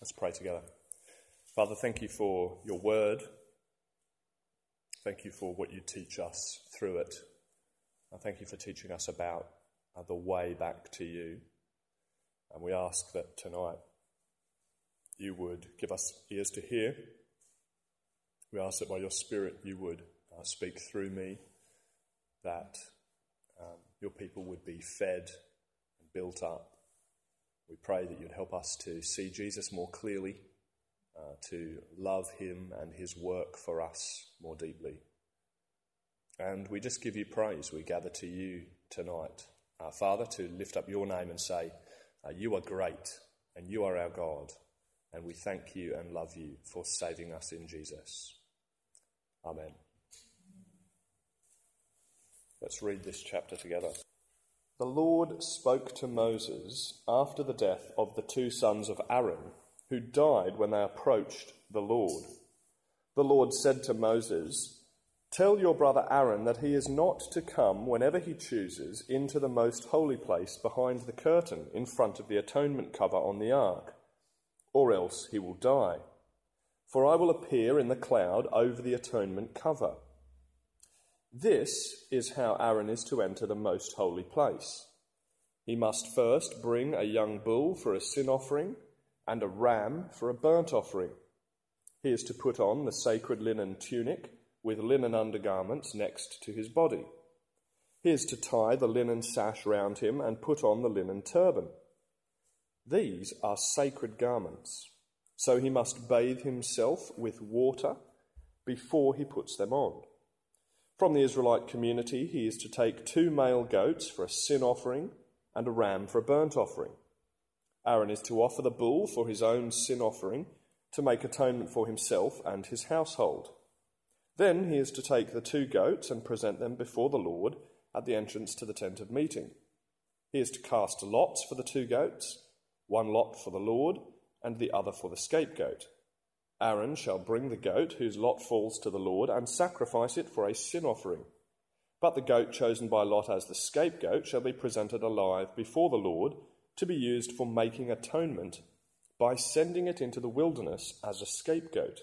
Let's pray together. Father, thank you for your word. Thank you for what you teach us through it. I thank you for teaching us about uh, the way back to you. And we ask that tonight you would give us ears to hear. We ask that by your Spirit you would uh, speak through me, that um, your people would be fed and built up we pray that you'd help us to see Jesus more clearly, uh, to love him and his work for us more deeply. And we just give you praise. We gather to you tonight, our Father, to lift up your name and say, uh, You are great and you are our God. And we thank you and love you for saving us in Jesus. Amen. Let's read this chapter together. The Lord spoke to Moses after the death of the two sons of Aaron, who died when they approached the Lord. The Lord said to Moses, Tell your brother Aaron that he is not to come whenever he chooses into the most holy place behind the curtain in front of the atonement cover on the ark, or else he will die. For I will appear in the cloud over the atonement cover. This is how Aaron is to enter the most holy place. He must first bring a young bull for a sin offering and a ram for a burnt offering. He is to put on the sacred linen tunic with linen undergarments next to his body. He is to tie the linen sash round him and put on the linen turban. These are sacred garments, so he must bathe himself with water before he puts them on. From the Israelite community, he is to take two male goats for a sin offering and a ram for a burnt offering. Aaron is to offer the bull for his own sin offering to make atonement for himself and his household. Then he is to take the two goats and present them before the Lord at the entrance to the tent of meeting. He is to cast lots for the two goats, one lot for the Lord and the other for the scapegoat. Aaron shall bring the goat whose lot falls to the Lord and sacrifice it for a sin offering. But the goat chosen by Lot as the scapegoat shall be presented alive before the Lord to be used for making atonement by sending it into the wilderness as a scapegoat.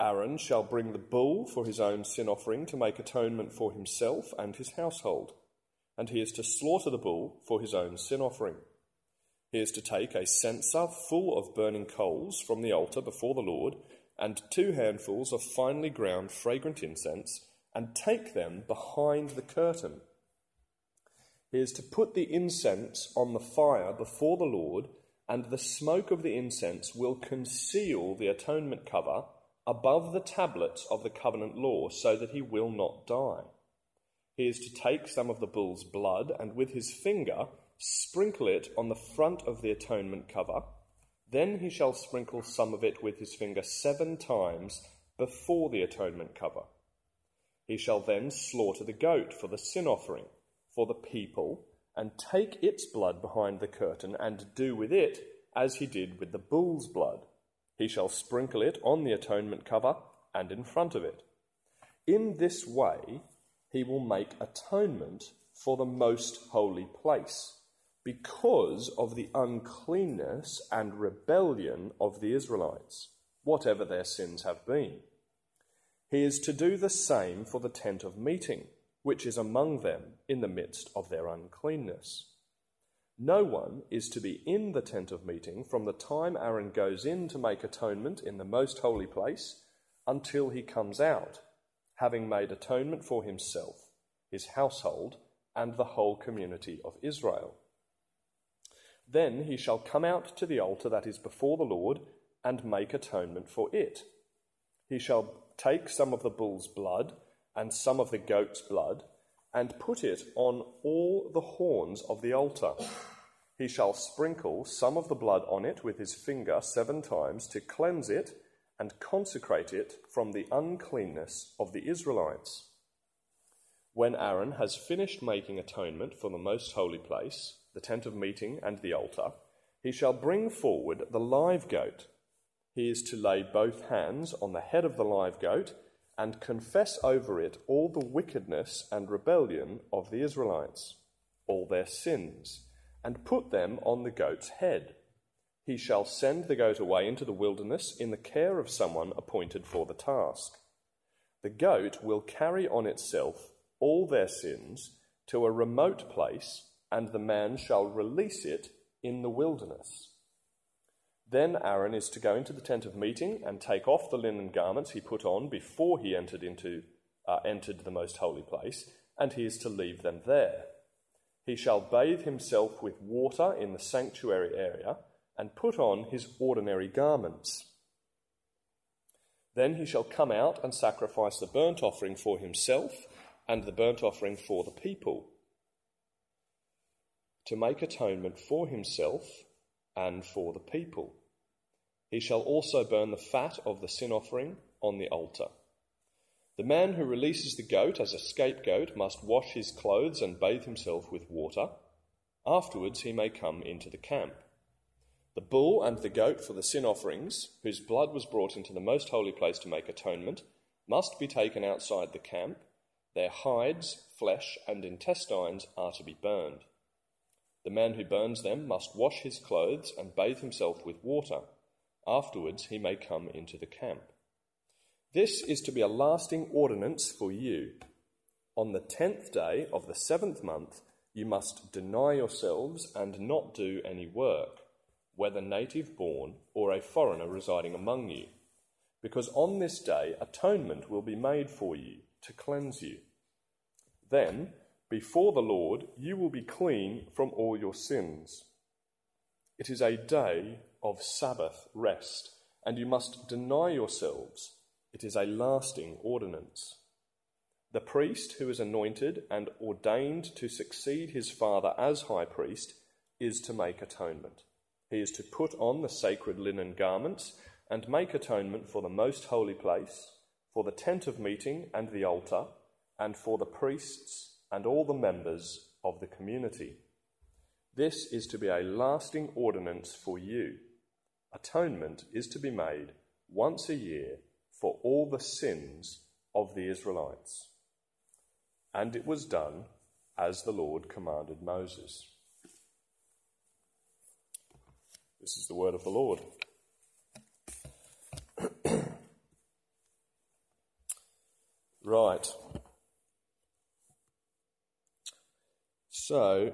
Aaron shall bring the bull for his own sin offering to make atonement for himself and his household, and he is to slaughter the bull for his own sin offering. He is to take a censer full of burning coals from the altar before the Lord, and two handfuls of finely ground fragrant incense, and take them behind the curtain. He is to put the incense on the fire before the Lord, and the smoke of the incense will conceal the atonement cover above the tablets of the covenant law, so that he will not die. He is to take some of the bull's blood, and with his finger, sprinkle it on the front of the atonement cover. Then he shall sprinkle some of it with his finger seven times before the atonement cover. He shall then slaughter the goat for the sin offering for the people, and take its blood behind the curtain, and do with it as he did with the bull's blood. He shall sprinkle it on the atonement cover and in front of it. In this way, he will make atonement for the most holy place because of the uncleanness and rebellion of the Israelites, whatever their sins have been. He is to do the same for the tent of meeting, which is among them in the midst of their uncleanness. No one is to be in the tent of meeting from the time Aaron goes in to make atonement in the most holy place until he comes out, having made atonement for himself, his household, and the whole community of Israel. Then he shall come out to the altar that is before the Lord and make atonement for it. He shall take some of the bull's blood and some of the goat's blood and put it on all the horns of the altar. He shall sprinkle some of the blood on it with his finger seven times to cleanse it and consecrate it from the uncleanness of the Israelites. When Aaron has finished making atonement for the most holy place, the tent of meeting, and the altar, he shall bring forward the live goat. He is to lay both hands on the head of the live goat and confess over it all the wickedness and rebellion of the Israelites, all their sins, and put them on the goat's head. he shall send the goat away into the wilderness in the care of someone appointed for the task. The goat will carry on itself all their sins to a remote place, and the man shall release it in the wilderness. Then Aaron is to go into the tent of meeting and take off the linen garments he put on before he entered into uh, entered the most holy place, and he is to leave them there. He shall bathe himself with water in the sanctuary area and put on his ordinary garments. Then he shall come out and sacrifice the burnt offering for himself and the burnt offering for the people, to make atonement for himself and for the people. He shall also burn the fat of the sin offering on the altar. The man who releases the goat as a scapegoat must wash his clothes and bathe himself with water. Afterwards, he may come into the camp. The bull and the goat for the sin offerings, whose blood was brought into the most holy place to make atonement, must be taken outside the camp. Their hides, flesh, and intestines are to be burned. The man who burns them must wash his clothes and bathe himself with water. Afterwards, he may come into the camp. This is to be a lasting ordinance for you. On the tenth day of the seventh month, you must deny yourselves and not do any work whether native born or a foreigner residing among you, because on this day atonement will be made for you to cleanse you. Then, before the Lord, you will be clean from all your sins. It is a day of Sabbath rest, and you must deny yourselves. It is a lasting ordinance. The priest who is anointed and ordained to succeed his father as high priest is to make atonement. He is to put on the sacred linen garments and make atonement for the most holy place, for the tent of meeting and the altar, and for the priests and all the members of the community. This is to be a lasting ordinance for you. Atonement is to be made once a year for all the sins of the Israelites. And it was done as the Lord commanded Moses. This is the word of the Lord. right. So,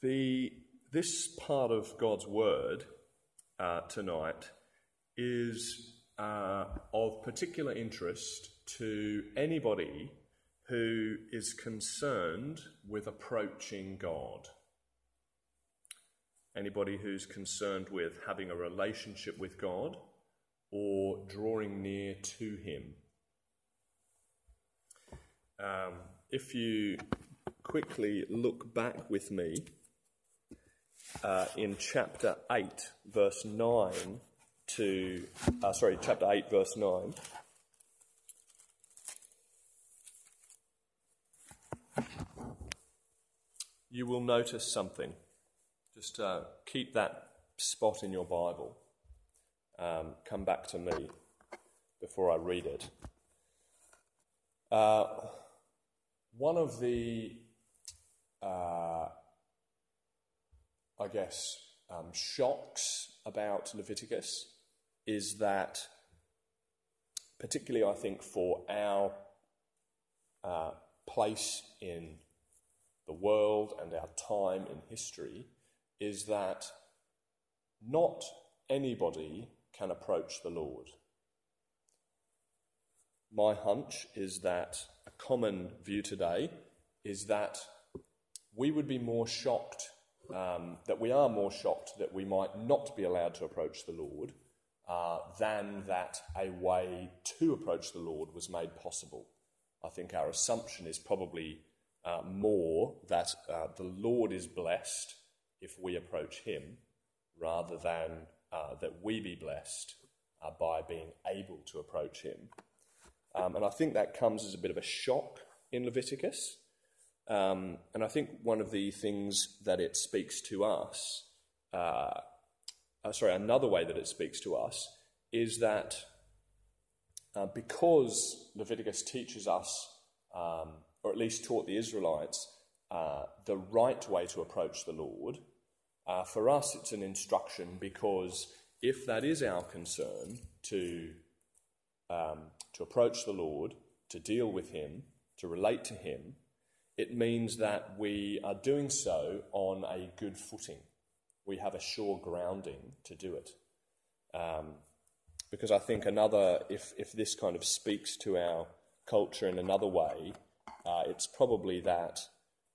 the, this part of God's word uh, tonight is uh, of particular interest to anybody who is concerned with approaching God. Anybody who's concerned with having a relationship with God or drawing near to Him. Um, if you quickly look back with me uh, in chapter 8, verse 9 to, uh, sorry, chapter 8, verse 9. you will notice something. Just uh, keep that spot in your Bible. Um, come back to me before I read it. Uh, one of the, uh, I guess, um, shocks about Leviticus is that, particularly I think for our uh, place in the world and our time in history is that not anybody can approach the Lord. My hunch is that a common view today is that we would be more shocked, um, that we are more shocked that we might not be allowed to approach the Lord uh, than that a way to approach the Lord was made possible. I think our assumption is probably uh, more that uh, the Lord is blessed if we approach Him rather than uh, that we be blessed uh, by being able to approach Him. Um, and I think that comes as a bit of a shock in Leviticus. Um, and I think one of the things that it speaks to us, uh, uh, sorry, another way that it speaks to us is that because Leviticus teaches us um, or at least taught the Israelites, uh, the right way to approach the Lord. Uh, for us, it's an instruction because if that is our concern to, um, to approach the Lord, to deal with Him, to relate to Him, it means that we are doing so on a good footing. We have a sure grounding to do it. Um, because I think another, if, if this kind of speaks to our culture in another way, uh, it's probably that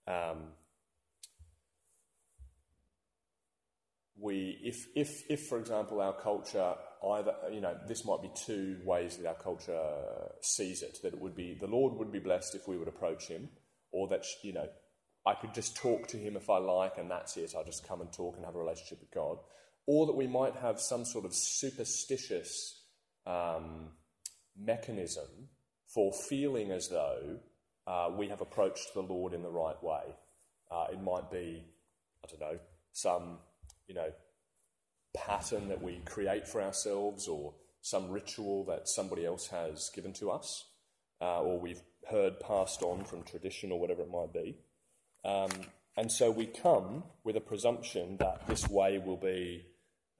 um, we, if, if, if, for example, our culture either, you know, this might be two ways that our culture sees it that it would be the Lord would be blessed if we would approach Him, or that, you know, I could just talk to Him if I like and that's it, I'll just come and talk and have a relationship with God, or that we might have some sort of superstitious um, mechanism for feeling as though uh, we have approached the Lord in the right way. Uh, it might be, I don't know, some, you know, pattern that we create for ourselves or some ritual that somebody else has given to us uh, or we've heard passed on from tradition or whatever it might be. Um, and so we come with a presumption that this way will be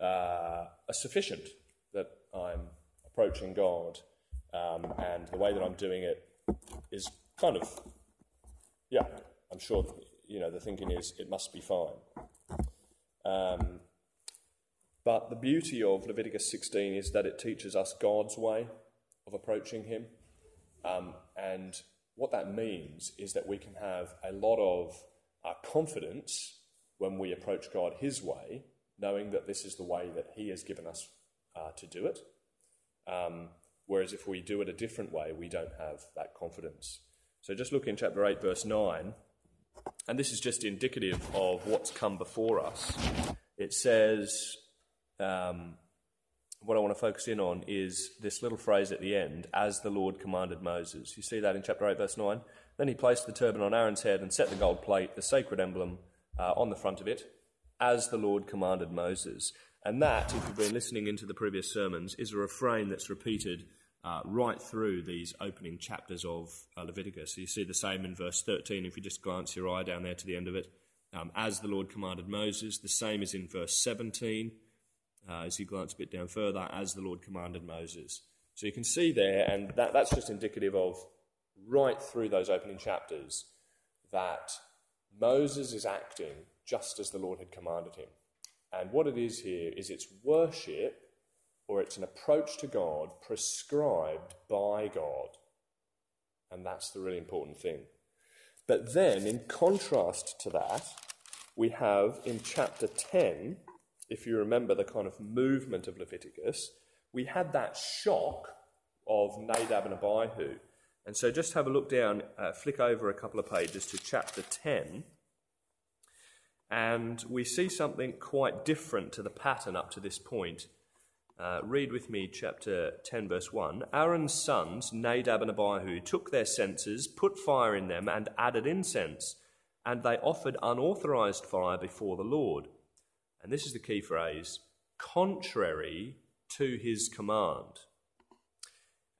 uh, sufficient, that I'm approaching God, um, and the way that I'm doing it is kind of, yeah, I'm sure, you know, the thinking is it must be fine. Um, but the beauty of Leviticus 16 is that it teaches us God's way of approaching Him. Um, and what that means is that we can have a lot of uh, confidence when we approach God His way, knowing that this is the way that He has given us uh, to do it. Um, whereas if we do it a different way, we don't have that confidence. So just look in chapter 8, verse 9, and this is just indicative of what's come before us. It says, um, what I want to focus in on is this little phrase at the end, as the Lord commanded Moses. You see that in chapter 8, verse 9? Then he placed the turban on Aaron's head and set the gold plate, the sacred emblem, uh, on the front of it, as the Lord commanded Moses. And that, if you've been listening into the previous sermons, is a refrain that's repeated uh, right through these opening chapters of uh, Leviticus. So you see the same in verse 13 if you just glance your eye down there to the end of it. Um, as the Lord commanded Moses. The same is in verse 17 uh, as you glance a bit down further, as the Lord commanded Moses. So you can see there, and that, that's just indicative of right through those opening chapters that Moses is acting just as the Lord had commanded him. And what it is here is it's worship or it's an approach to God prescribed by God. And that's the really important thing. But then, in contrast to that, we have in chapter 10 if you remember the kind of movement of Leviticus, we had that shock of Nadab and Abihu. And so just have a look down, uh, flick over a couple of pages to chapter 10, and we see something quite different to the pattern up to this point. Uh, read with me chapter 10, verse 1. Aaron's sons, Nadab and Abihu, took their censers, put fire in them, and added incense, and they offered unauthorized fire before the Lord and this is the key phrase, contrary to his command.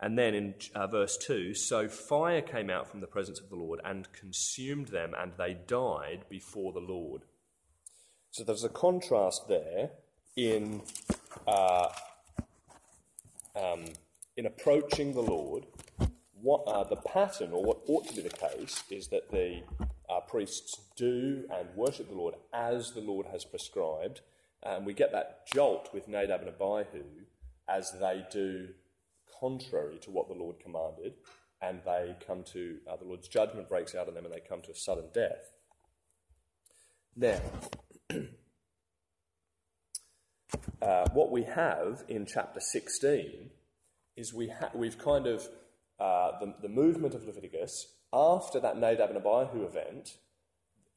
And then in uh, verse 2 so fire came out from the presence of the Lord and consumed them, and they died before the Lord. So there's a contrast there in, uh, um, in approaching the Lord. What, uh, the pattern, or what ought to be the case, is that the our priests do and worship the Lord as the Lord has prescribed. And we get that jolt with Nadab and Abihu as they do contrary to what the Lord commanded, and they come to, uh, the Lord's judgment breaks out on them and they come to a sudden death. Now, uh, what we have in chapter 16 is we ha- we've kind of, uh, the, the movement of Leviticus after that Nadab and Abihu event,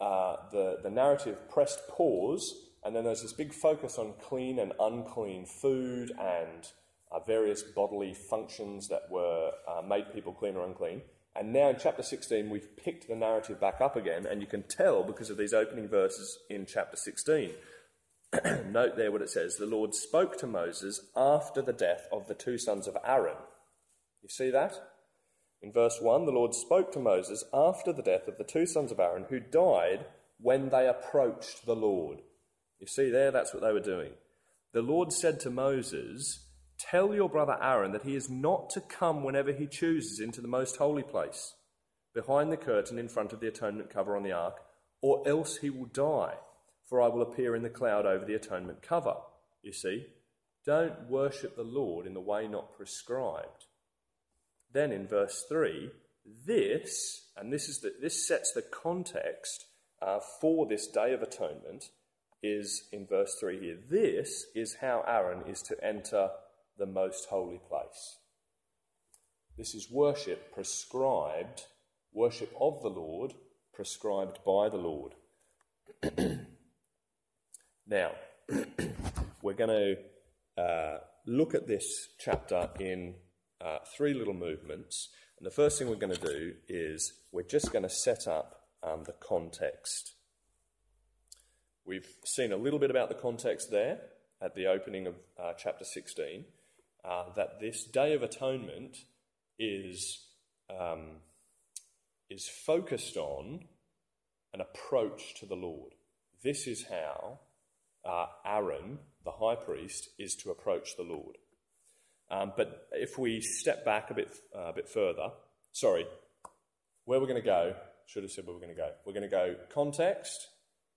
uh, the, the narrative pressed pause, and then there's this big focus on clean and unclean food and uh, various bodily functions that were uh, made people clean or unclean. And now in chapter 16, we've picked the narrative back up again, and you can tell because of these opening verses in chapter 16. Note there what it says The Lord spoke to Moses after the death of the two sons of Aaron. You see that? In verse 1, the Lord spoke to Moses after the death of the two sons of Aaron who died when they approached the Lord. You see there, that's what they were doing. The Lord said to Moses, Tell your brother Aaron that he is not to come whenever he chooses into the most holy place, behind the curtain in front of the atonement cover on the ark, or else he will die, for I will appear in the cloud over the atonement cover. You see, don't worship the Lord in the way not prescribed. Then in verse 3, this, and this, is the, this sets the context uh, for this Day of Atonement, is in verse 3 here. This is how Aaron is to enter the most holy place. This is worship prescribed, worship of the Lord prescribed by the Lord. now, we're going to uh, look at this chapter in uh, three little movements. And the first thing we're going to do is we're just going to set up um, the context. We've seen a little bit about the context there at the opening of uh, chapter 16 uh, that this Day of Atonement is, um, is focused on an approach to the Lord. This is how uh, Aaron, the high priest, is to approach the Lord. Um, but if we step back a bit, uh, a bit further, sorry, where we're going to go, should have said where we're going to go. We're going to go context,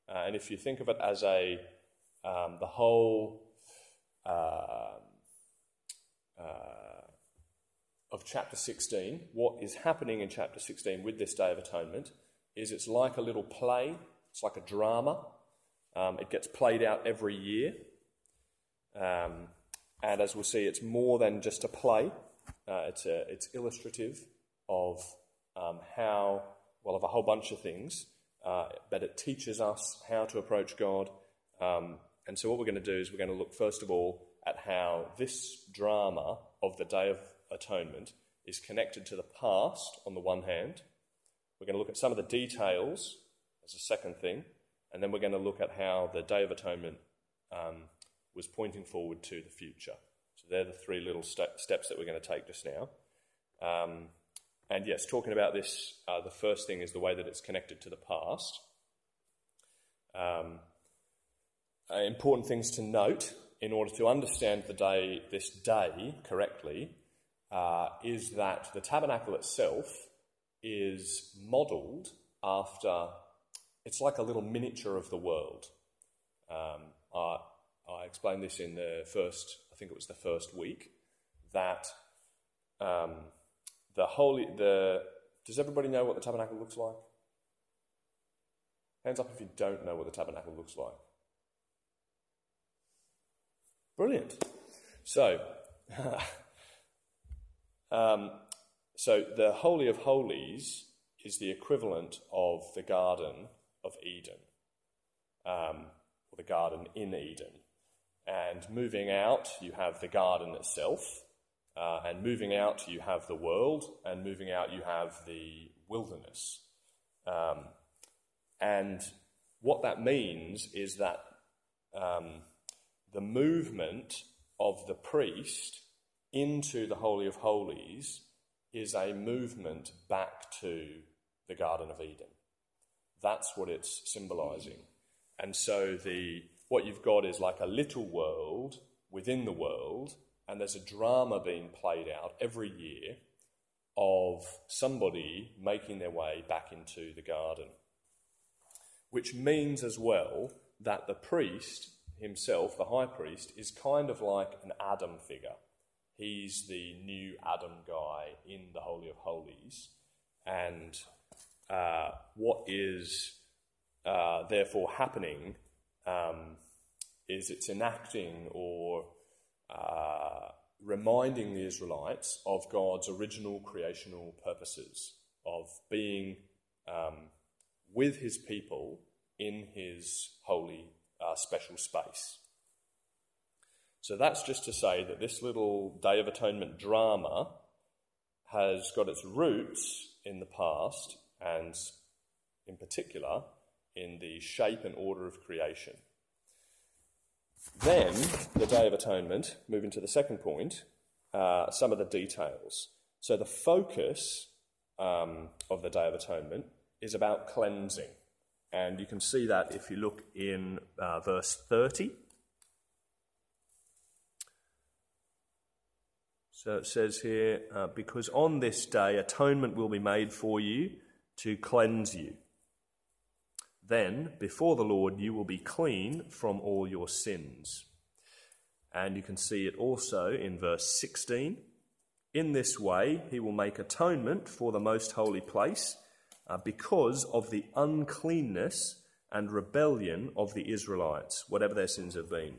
uh, and if you think of it as a um, the whole uh, uh, of chapter 16, what is happening in chapter 16 with this Day of Atonement is it's like a little play, it's like a drama. Um, it gets played out every year. Um, and as we'll see, it's more than just a play, uh, it's, a, it's illustrative of um, how, well, of a whole bunch of things, uh, but it teaches us how to approach God. Um, and so, what we're going to do is we're going to look, first of all, at how this drama of the Day of Atonement is connected to the past on the one hand. We're going to look at some of the details as a second thing, and then we're going to look at how the Day of Atonement um, was pointing forward to the future. So they're the three little ste- steps that we're going to take just now. Um, and yes, talking about this, uh, the first thing is the way that it's connected to the past. Um, uh, important things to note in order to understand the day, this day correctly, uh, is that the tabernacle itself is modelled after. It's like a little miniature of the world. Um, I, I explained this in the first, I think it was the first week, that um, the holy, the. Does everybody know what the tabernacle looks like? Hands up if you don't know what the tabernacle looks like. Brilliant. So, um, so the Holy of Holies is the equivalent of the Garden of Eden, um, or the Garden in Eden. And moving out, you have the garden itself, uh, and moving out, you have the world, and moving out, you have the wilderness. Um, and what that means is that um, the movement of the priest into the Holy of Holies is a movement back to the Garden of Eden. That's what it's symbolizing. And so the what you've got is like a little world within the world, and there's a drama being played out every year of somebody making their way back into the garden. Which means as well that the priest himself, the high priest, is kind of like an Adam figure. He's the new Adam guy in the Holy of Holies. And uh, what is uh, therefore happening um, is it's enacting or uh, reminding the Israelites of God's original creational purposes of being um, with his people in his holy uh, special space. So that's just to say that this little Day of Atonement drama has got its roots in the past and, in particular, in the shape and order of creation. Then, the Day of Atonement, moving to the second point, uh, some of the details. So, the focus um, of the Day of Atonement is about cleansing. And you can see that if you look in uh, verse 30. So it says here, uh, because on this day atonement will be made for you to cleanse you. Then, before the Lord, you will be clean from all your sins. And you can see it also in verse 16. In this way, he will make atonement for the most holy place uh, because of the uncleanness and rebellion of the Israelites, whatever their sins have been.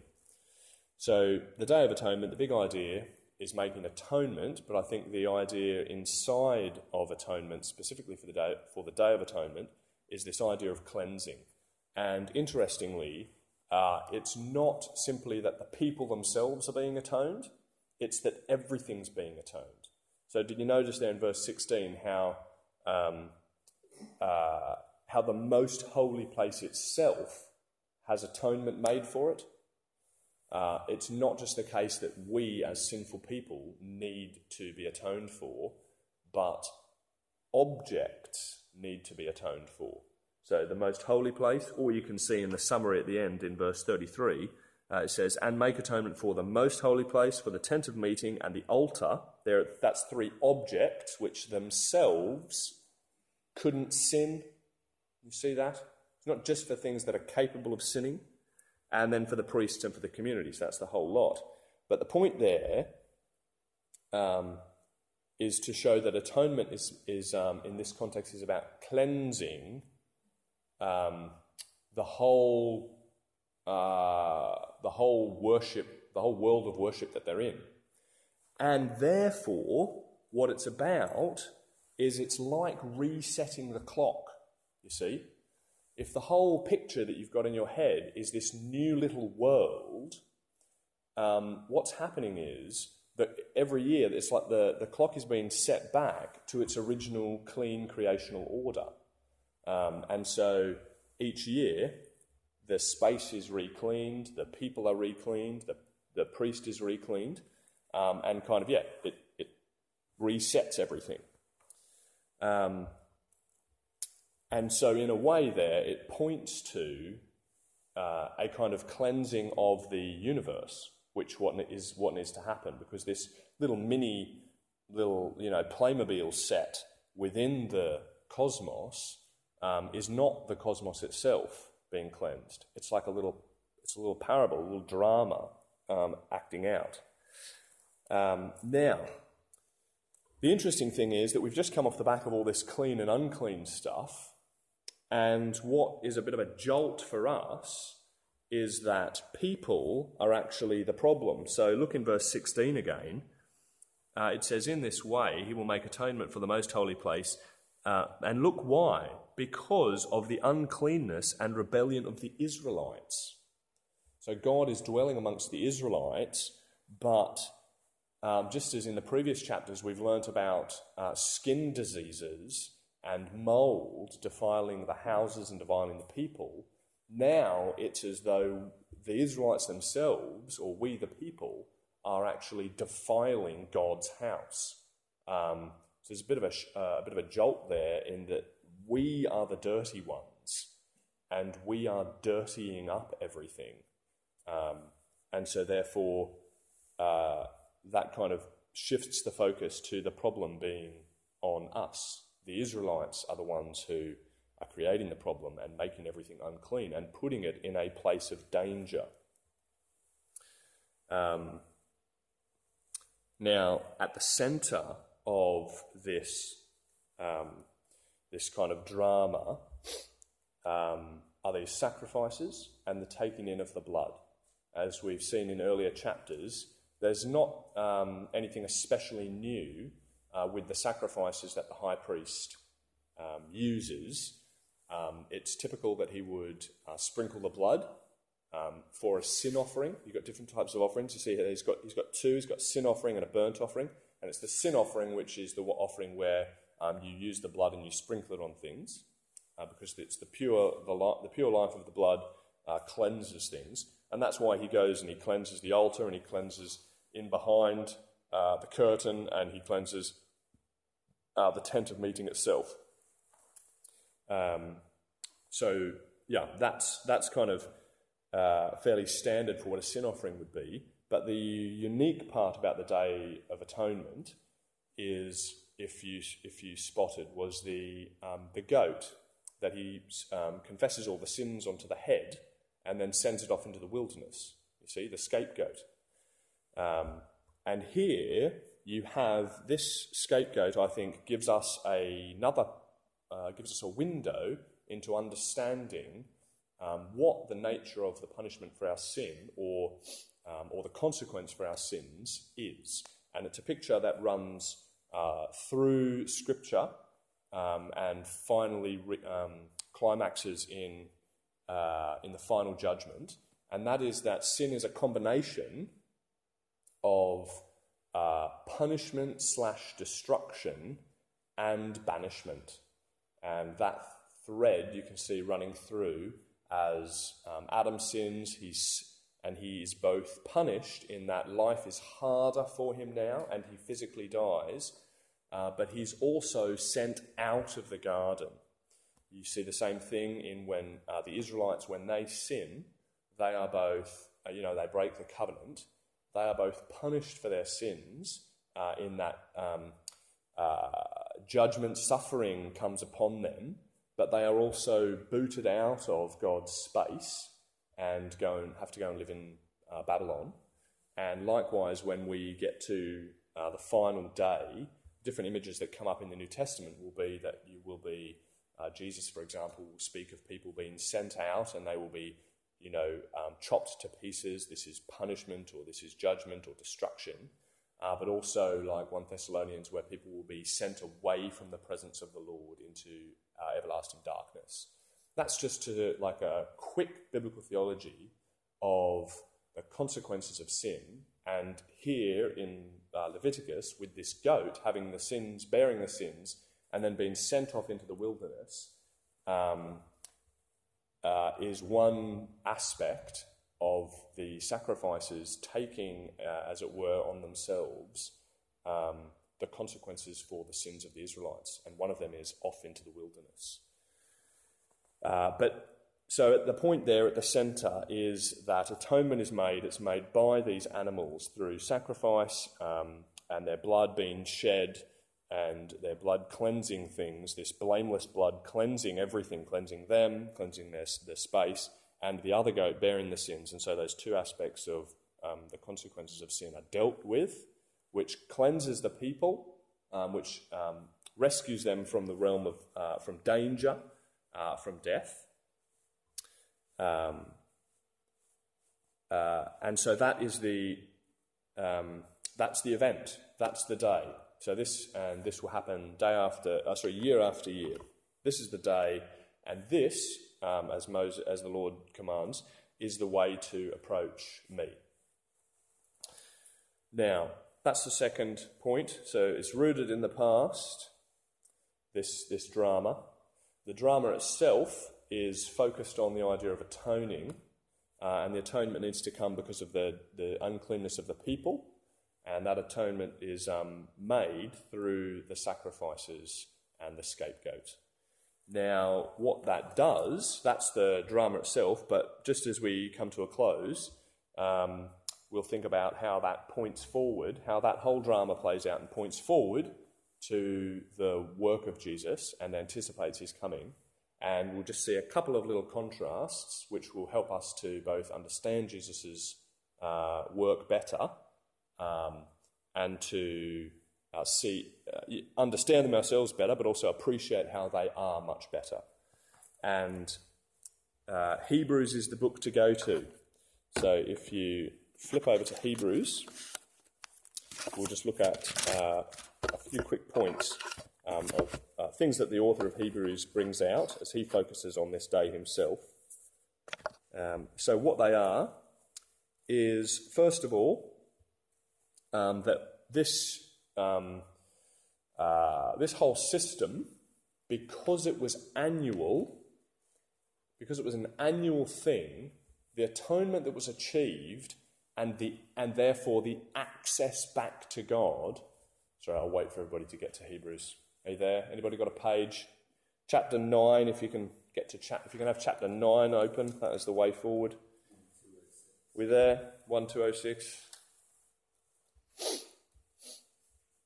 So, the Day of Atonement, the big idea is making atonement, but I think the idea inside of atonement, specifically for the Day, for the day of Atonement, is this idea of cleansing. And interestingly, uh, it's not simply that the people themselves are being atoned, it's that everything's being atoned. So, did you notice there in verse 16 how, um, uh, how the most holy place itself has atonement made for it? Uh, it's not just the case that we as sinful people need to be atoned for, but objects need to be atoned for. So, the most holy place, or you can see in the summary at the end in verse 33, uh, it says, and make atonement for the most holy place, for the tent of meeting, and the altar. There, that's three objects which themselves couldn't sin. You see that? It's not just for things that are capable of sinning, and then for the priests and for the communities. That's the whole lot. But the point there um, is to show that atonement is, is um, in this context, is about cleansing um, the whole uh, the whole worship, the whole world of worship that they're in. And therefore, what it's about is it's like resetting the clock, you see. If the whole picture that you've got in your head is this new little world, um, what's happening is every year it's like the, the clock is being set back to its original clean creational order. Um, and so each year the space is recleaned, the people are recleaned, the, the priest is recleaned, um, and kind of, yeah, it, it resets everything. Um, and so, in a way, there, it points to uh, a kind of cleansing of the universe, which what is what needs to happen, because this little mini, little you know, Playmobil set within the cosmos um, is not the cosmos itself being cleansed. It's like a little, it's a little parable, a little drama um, acting out. Um, now, the interesting thing is that we've just come off the back of all this clean and unclean stuff, and what is a bit of a jolt for us is that people are actually the problem. So look in verse 16 again. Uh, it says, In this way, he will make atonement for the most holy place. Uh, and look why because of the uncleanness and rebellion of the Israelites. So God is dwelling amongst the Israelites, but um, just as in the previous chapters, we've learnt about uh, skin diseases and mold defiling the houses and defiling the people. Now it's as though the Israelites themselves, or we the people, are actually defiling God's house. Um, so there's a bit of a, uh, a bit of a jolt there in that we are the dirty ones and we are dirtying up everything. Um, and so, therefore, uh, that kind of shifts the focus to the problem being on us. The Israelites are the ones who are creating the problem and making everything unclean and putting it in a place of danger. Um, now, at the center of this um, this kind of drama um, are these sacrifices and the taking in of the blood. As we've seen in earlier chapters, there's not um, anything especially new uh, with the sacrifices that the high priest um, uses. Um, it's typical that he would uh, sprinkle the blood um, for a sin offering. You've got different types of offerings. You see here he's got, he's got two. He's got sin offering and a burnt offering. And it's the sin offering which is the offering where um, you use the blood and you sprinkle it on things uh, because it's the pure, the, li- the pure life of the blood uh, cleanses things. And that's why he goes and he cleanses the altar and he cleanses in behind uh, the curtain and he cleanses uh, the tent of meeting itself. Um, so, yeah, that's, that's kind of uh, fairly standard for what a sin offering would be. But the unique part about the Day of Atonement is, if you, if you spotted, was the, um, the goat that he um, confesses all the sins onto the head and then sends it off into the wilderness. You see, the scapegoat. Um, and here you have this scapegoat, I think, gives us a, another, uh, gives us a window into understanding um, what the nature of the punishment for our sin or, um, or the consequence for our sins is. And it's a picture that runs uh, through Scripture um, and finally re- um, climaxes in, uh, in the final judgment. And that is that sin is a combination of uh, punishment slash destruction and banishment. And that thread you can see running through as um, Adam sins, he's, and he is both punished in that life is harder for him now and he physically dies, uh, but he's also sent out of the garden. You see the same thing in when uh, the Israelites, when they sin, they are both, uh, you know, they break the covenant. They are both punished for their sins uh, in that um, uh, judgment, suffering comes upon them, but they are also booted out of God's space and go and have to go and live in uh, Babylon. And likewise, when we get to uh, the final day, different images that come up in the New Testament will be that you will be, uh, Jesus, for example, will speak of people being sent out and they will be, you know, um, chopped to pieces. This is punishment or this is judgment or destruction. Uh, but also, like 1 Thessalonians, where people will be sent away from the presence of the Lord into uh, everlasting darkness. That's just to, like a quick biblical theology of the consequences of sin. And here in uh, Leviticus, with this goat having the sins, bearing the sins, and then being sent off into the wilderness, um, uh, is one aspect of the sacrifices taking, uh, as it were, on themselves um, the consequences for the sins of the Israelites. And one of them is off into the wilderness. Uh, but so at the point there at the centre is that atonement is made. It's made by these animals through sacrifice um, and their blood being shed and their blood cleansing things, this blameless blood cleansing everything, cleansing them, cleansing their, their space, and the other goat bearing the sins. And so those two aspects of um, the consequences of sin are dealt with, which cleanses the people, um, which um, rescues them from the realm of uh, from danger, uh, from death. Um, uh, and so that is the um, that's the event. That's the day. So this and this will happen day after, uh, sorry, year after year. This is the day, and this, um, as Moses, as the Lord commands, is the way to approach me. Now, that's the second point. So it's rooted in the past. This this drama. The drama itself is focused on the idea of atoning, uh, and the atonement needs to come because of the, the uncleanness of the people, and that atonement is um, made through the sacrifices and the scapegoat. Now, what that does, that's the drama itself, but just as we come to a close, um, we'll think about how that points forward, how that whole drama plays out and points forward to the work of Jesus and anticipates his coming. And we'll just see a couple of little contrasts which will help us to both understand Jesus' uh, work better um, and to uh, see, uh, understand them ourselves better, but also appreciate how they are much better. And uh, Hebrews is the book to go to. So if you flip over to Hebrews, we'll just look at uh, a few quick points um, of uh, things that the author of Hebrews brings out as he focuses on this day himself. Um, so, what they are is, first of all, um, that this, um, uh, this whole system, because it was annual, because it was an annual thing, the atonement that was achieved and, the, and therefore the access back to God. Sorry, I'll wait for everybody to get to Hebrews Are you there? Anybody got a page? Chapter 9, if you can get to chat, if you can have chapter 9 open, that is the way forward. We're there? 1206.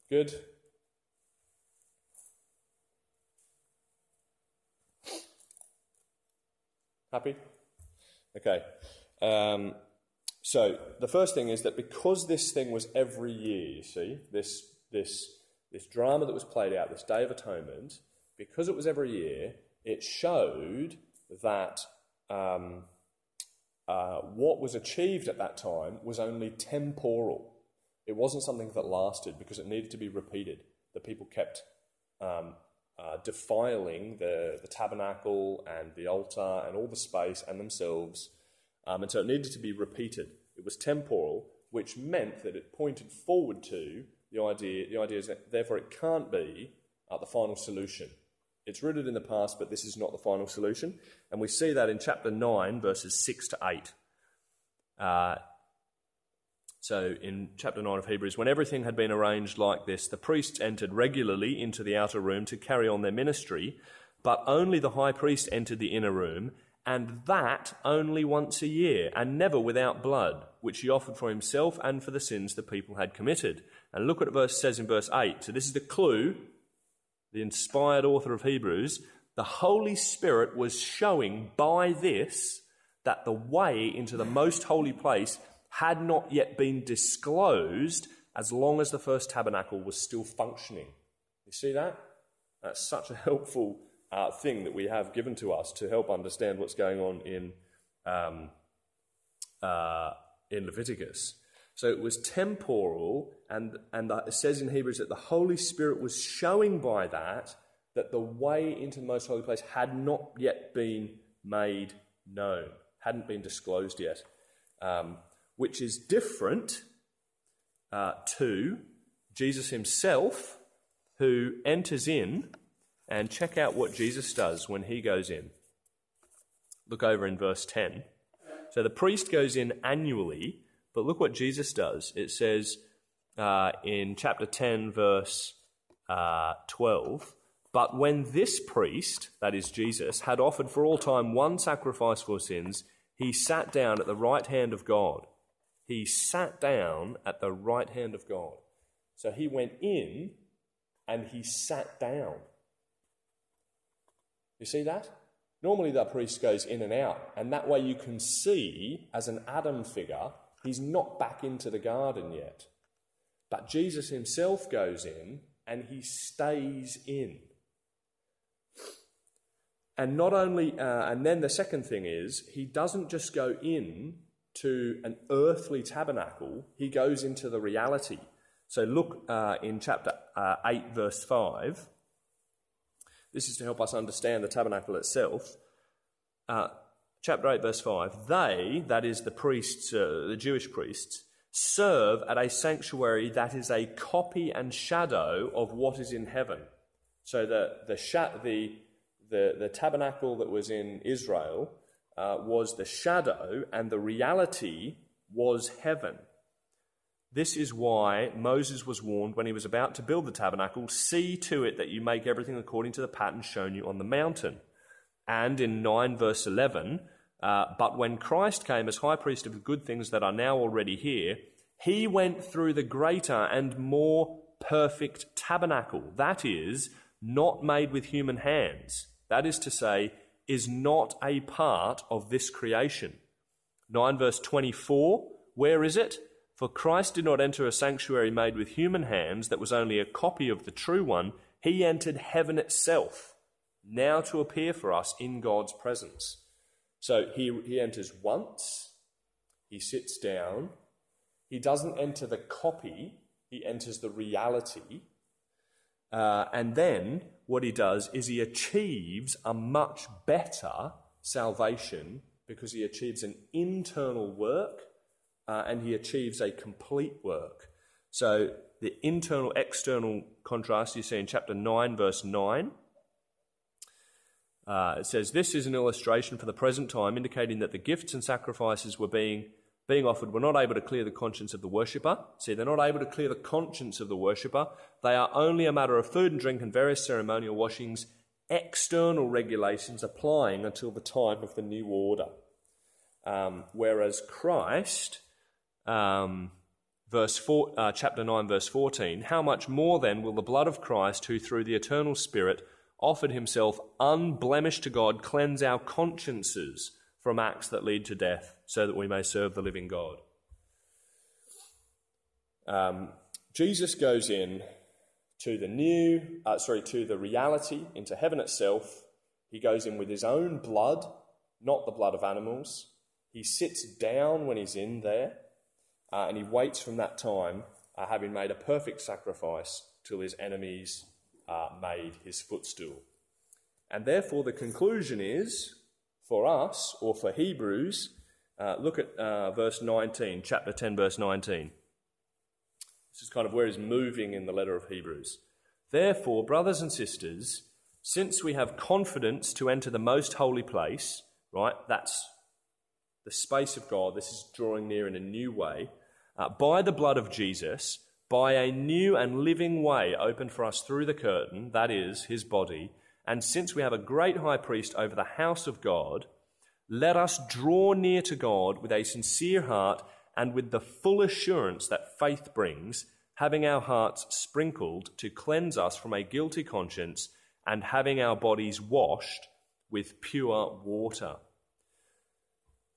Good. Happy? Okay. Um, so the first thing is that because this thing was every year, you see, this, this, this drama that was played out, this Day of Atonement, because it was every year, it showed that um, uh, what was achieved at that time was only temporal. It wasn't something that lasted because it needed to be repeated. The people kept um, uh, defiling the, the tabernacle and the altar and all the space and themselves. Um, and so it needed to be repeated. It was temporal, which meant that it pointed forward to the idea. The idea is that therefore it can't be uh, the final solution. It's rooted in the past, but this is not the final solution. And we see that in chapter 9, verses 6 to 8. Uh, so, in chapter 9 of Hebrews, when everything had been arranged like this, the priests entered regularly into the outer room to carry on their ministry, but only the high priest entered the inner room, and that only once a year, and never without blood, which he offered for himself and for the sins the people had committed. And look what verse says in verse 8. So, this is the clue, the inspired author of Hebrews. The Holy Spirit was showing by this that the way into the most holy place had not yet been disclosed as long as the first tabernacle was still functioning. You see that? That's such a helpful uh, thing that we have given to us to help understand what's going on in, um, uh, in Leviticus. So it was temporal, and, and it says in Hebrews that the Holy Spirit was showing by that that the way into the most holy place had not yet been made known, hadn't been disclosed yet. Um, which is different uh, to Jesus himself, who enters in and check out what Jesus does when he goes in. Look over in verse 10. So the priest goes in annually, but look what Jesus does. It says uh, in chapter 10, verse uh, 12 But when this priest, that is Jesus, had offered for all time one sacrifice for sins, he sat down at the right hand of God he sat down at the right hand of God. So he went in and he sat down. You see that? Normally, the priest goes in and out, and that way you can see, as an Adam figure, he's not back into the garden yet. But Jesus himself goes in and he stays in. And not only, uh, and then the second thing is, he doesn't just go in to an earthly tabernacle, he goes into the reality. So look uh, in chapter uh, 8, verse 5. This is to help us understand the tabernacle itself. Uh, chapter 8, verse 5. They, that is the priests, uh, the Jewish priests, serve at a sanctuary that is a copy and shadow of what is in heaven. So the, the, the, the, the tabernacle that was in Israel uh, was the shadow, and the reality was heaven. This is why Moses was warned when he was about to build the tabernacle see to it that you make everything according to the pattern shown you on the mountain. And in 9 verse 11, uh, but when Christ came as high priest of the good things that are now already here, he went through the greater and more perfect tabernacle, that is, not made with human hands. That is to say, is not a part of this creation. 9 verse 24, where is it? For Christ did not enter a sanctuary made with human hands that was only a copy of the true one. He entered heaven itself, now to appear for us in God's presence. So he, he enters once, he sits down, he doesn't enter the copy, he enters the reality. Uh, and then what he does is he achieves a much better salvation because he achieves an internal work uh, and he achieves a complete work. So the internal external contrast you see in chapter 9, verse 9. Uh, it says, This is an illustration for the present time, indicating that the gifts and sacrifices were being being offered were not able to clear the conscience of the worshipper. See, they're not able to clear the conscience of the worshipper. They are only a matter of food and drink and various ceremonial washings, external regulations applying until the time of the new order. Um, whereas Christ, um, verse four, uh, chapter 9, verse 14, how much more then will the blood of Christ, who through the eternal Spirit offered himself unblemished to God, cleanse our consciences from acts that lead to death, so that we may serve the living God? Um, Jesus goes in to the new, uh, sorry, to the reality, into heaven itself. He goes in with his own blood, not the blood of animals. He sits down when he's in there, uh, and he waits from that time, uh, having made a perfect sacrifice, till his enemies uh, made his footstool. And therefore, the conclusion is for us, or for Hebrews, uh, look at uh, verse 19, chapter 10, verse 19. This is kind of where he's moving in the letter of Hebrews. Therefore, brothers and sisters, since we have confidence to enter the most holy place, right, that's the space of God, this is drawing near in a new way, uh, by the blood of Jesus, by a new and living way opened for us through the curtain, that is, his body, and since we have a great high priest over the house of God, let us draw near to God with a sincere heart and with the full assurance that faith brings, having our hearts sprinkled to cleanse us from a guilty conscience, and having our bodies washed with pure water.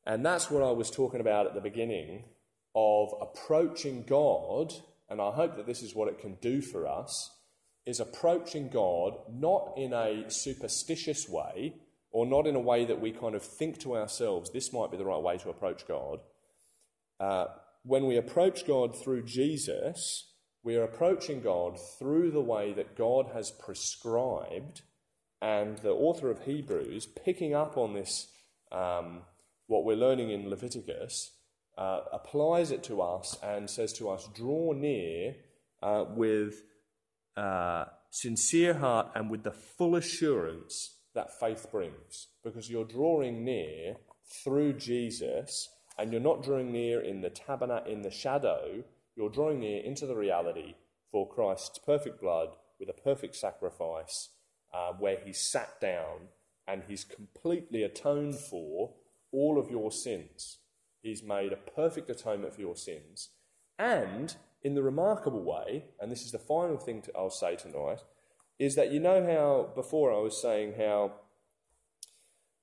And that's what I was talking about at the beginning of approaching God, and I hope that this is what it can do for us, is approaching God not in a superstitious way or not in a way that we kind of think to ourselves, this might be the right way to approach God. Uh, when we approach God through Jesus, we are approaching God through the way that God has prescribed, and the author of Hebrews, picking up on this um, what we're learning in Leviticus, uh, applies it to us and says to us, draw near uh, with uh, sincere heart and with the full assurance that faith brings, because you're drawing near through Jesus, and you're not drawing near in the tabernacle in the shadow. You're drawing near into the reality for Christ's perfect blood with a perfect sacrifice, uh, where He sat down and He's completely atoned for all of your sins. He's made a perfect atonement for your sins. And in the remarkable way, and this is the final thing to, I'll say tonight, is that you know how before I was saying how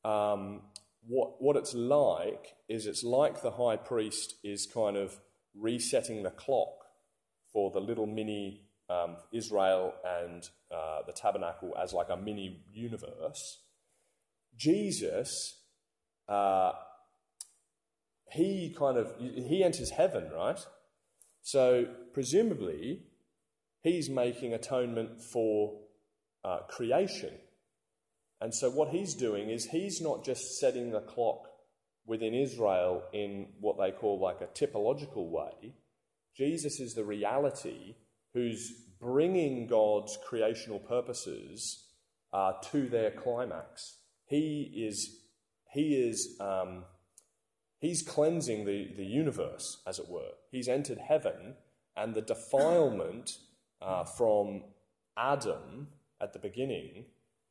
um, what, what it's like is it's like the high priest is kind of resetting the clock for the little mini um, Israel and uh, the tabernacle as like a mini universe. Jesus uh, he kind of he enters heaven, right? So presumably, he's making atonement for uh, creation. And so what he's doing is he's not just setting the clock within Israel in what they call like a typological way. Jesus is the reality who's bringing God's creational purposes uh, to their climax. He is he is um, he's cleansing the, the universe, as it were. He's entered heaven, and the defilement uh, from Adam at the beginning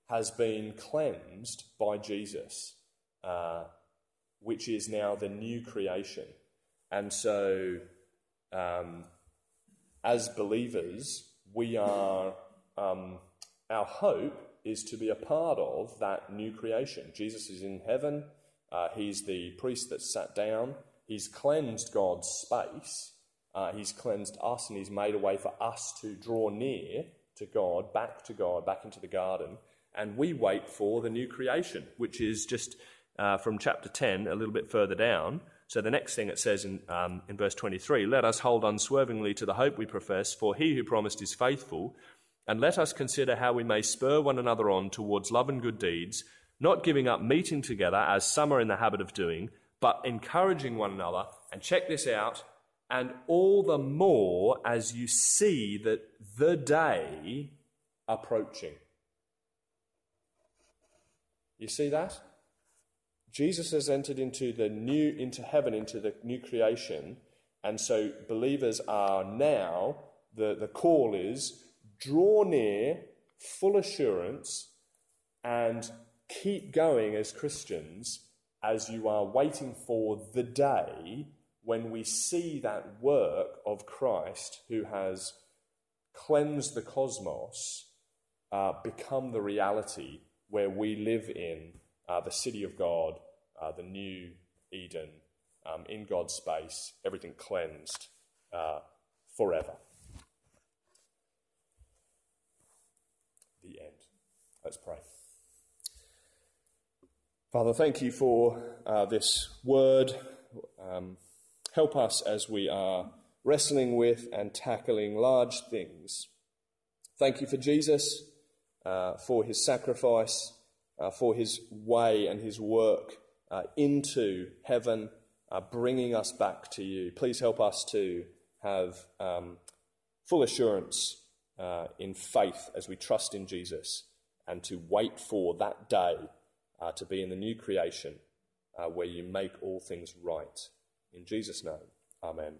has been cleansed by Jesus, uh, which is now the new creation. And so, um, as believers, we are, um, our hope is to be a part of that new creation. Jesus is in heaven. Uh, he's the priest that sat down. He's cleansed God's space. Uh, he's cleansed us and he's made a way for us to draw near to God, back to God, back into the garden. And we wait for the new creation, which is just uh, from chapter 10, a little bit further down. So the next thing it says in, um, in verse 23 Let us hold unswervingly to the hope we profess, for he who promised is faithful. And let us consider how we may spur one another on towards love and good deeds, not giving up meeting together as some are in the habit of doing, but encouraging one another. And check this out, and all the more as you see that the day approaching. You see that? Jesus has entered into the new, into heaven, into the new creation, and so believers are now, the, the call is draw near, full assurance, and keep going as Christians as you are waiting for the day when we see that work of Christ who has cleansed the cosmos uh, become the reality where we live in uh, the city of God, uh, the new Eden, um, in God's space, everything cleansed uh, forever. The end. Let's pray. Father, thank you for uh, this word. Um, help us as we are wrestling with and tackling large things. Thank you for Jesus, uh, for his sacrifice, uh, for his way and his work uh, into heaven, uh, bringing us back to you. Please help us to have um, full assurance uh, in faith as we trust in Jesus and to wait for that day uh, to be in the new creation uh, where you make all things right. In Jesus' name, amen.